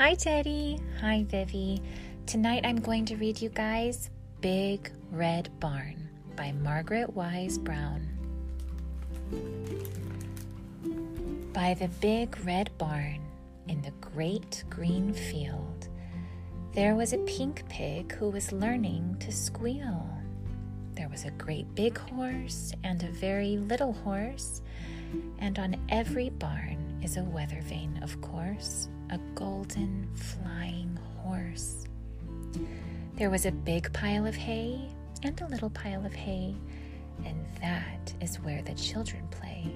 Hi, Teddy. Hi, Vivi. Tonight I'm going to read you guys Big Red Barn by Margaret Wise Brown. By the big red barn in the great green field, there was a pink pig who was learning to squeal. There was a great big horse and a very little horse, and on every barn is a weather vane, of course a golden flying horse. There was a big pile of hay and a little pile of hay, and that is where the children play.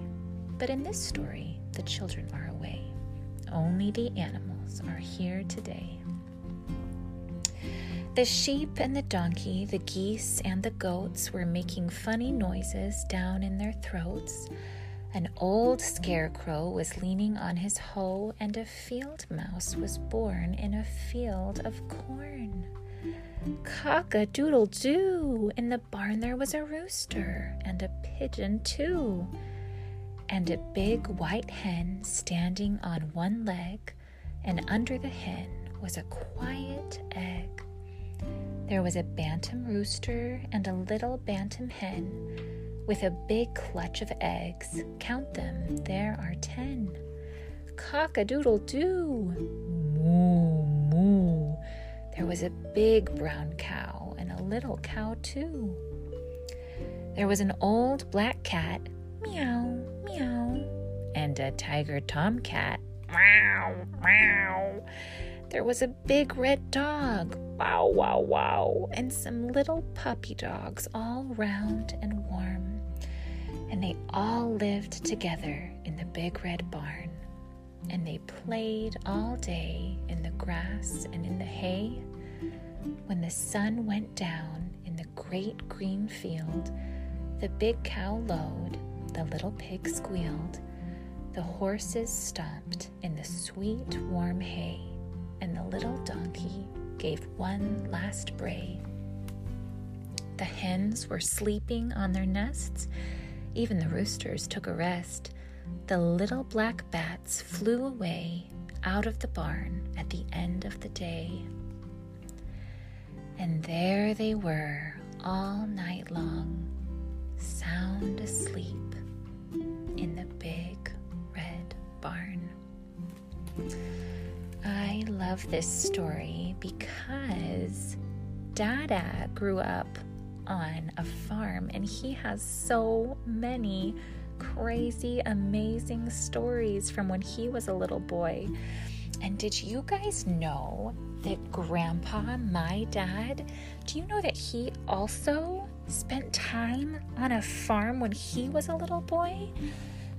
But in this story, the children are away. Only the animals are here today. The sheep and the donkey, the geese and the goats were making funny noises down in their throats an old scarecrow was leaning on his hoe, and a field mouse was born in a field of corn. Cock a doodle doo! In the barn there was a rooster, and a pigeon too, and a big white hen standing on one leg, and under the hen was a quiet egg. There was a bantam rooster and a little bantam hen with a big clutch of eggs. Count them, there are ten. Cock a doodle doo! Moo, moo. There was a big brown cow and a little cow, too. There was an old black cat, meow, meow, and a tiger tomcat, meow, meow. There was a big red dog, wow, wow, wow, and some little puppy dogs all round and warm and they all lived together in the big red barn. And they played all day in the grass and in the hay. When the sun went down in the great green field, the big cow lowed, the little pig squealed, the horses stomped in the sweet warm hay, and the little donkey gave one last bray. The hens were sleeping on their nests even the roosters took a rest. The little black bats flew away out of the barn at the end of the day. And there they were all night long, sound asleep in the big red barn. I love this story because Dada grew up on a farm, and he has so many crazy, amazing stories from when he was a little boy. And did you guys know that Grandpa, my dad, do you know that he also spent time on a farm when he was a little boy?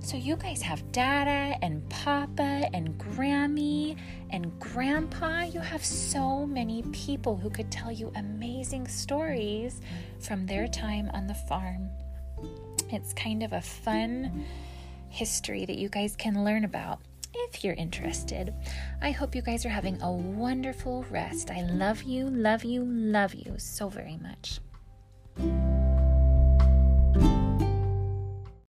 So you guys have Dada and Papa and Grammy and Grandpa. You have so many people who could tell you amazing stories from their time on the farm. It's kind of a fun history that you guys can learn about if you're interested. I hope you guys are having a wonderful rest. I love you, love you, love you so very much.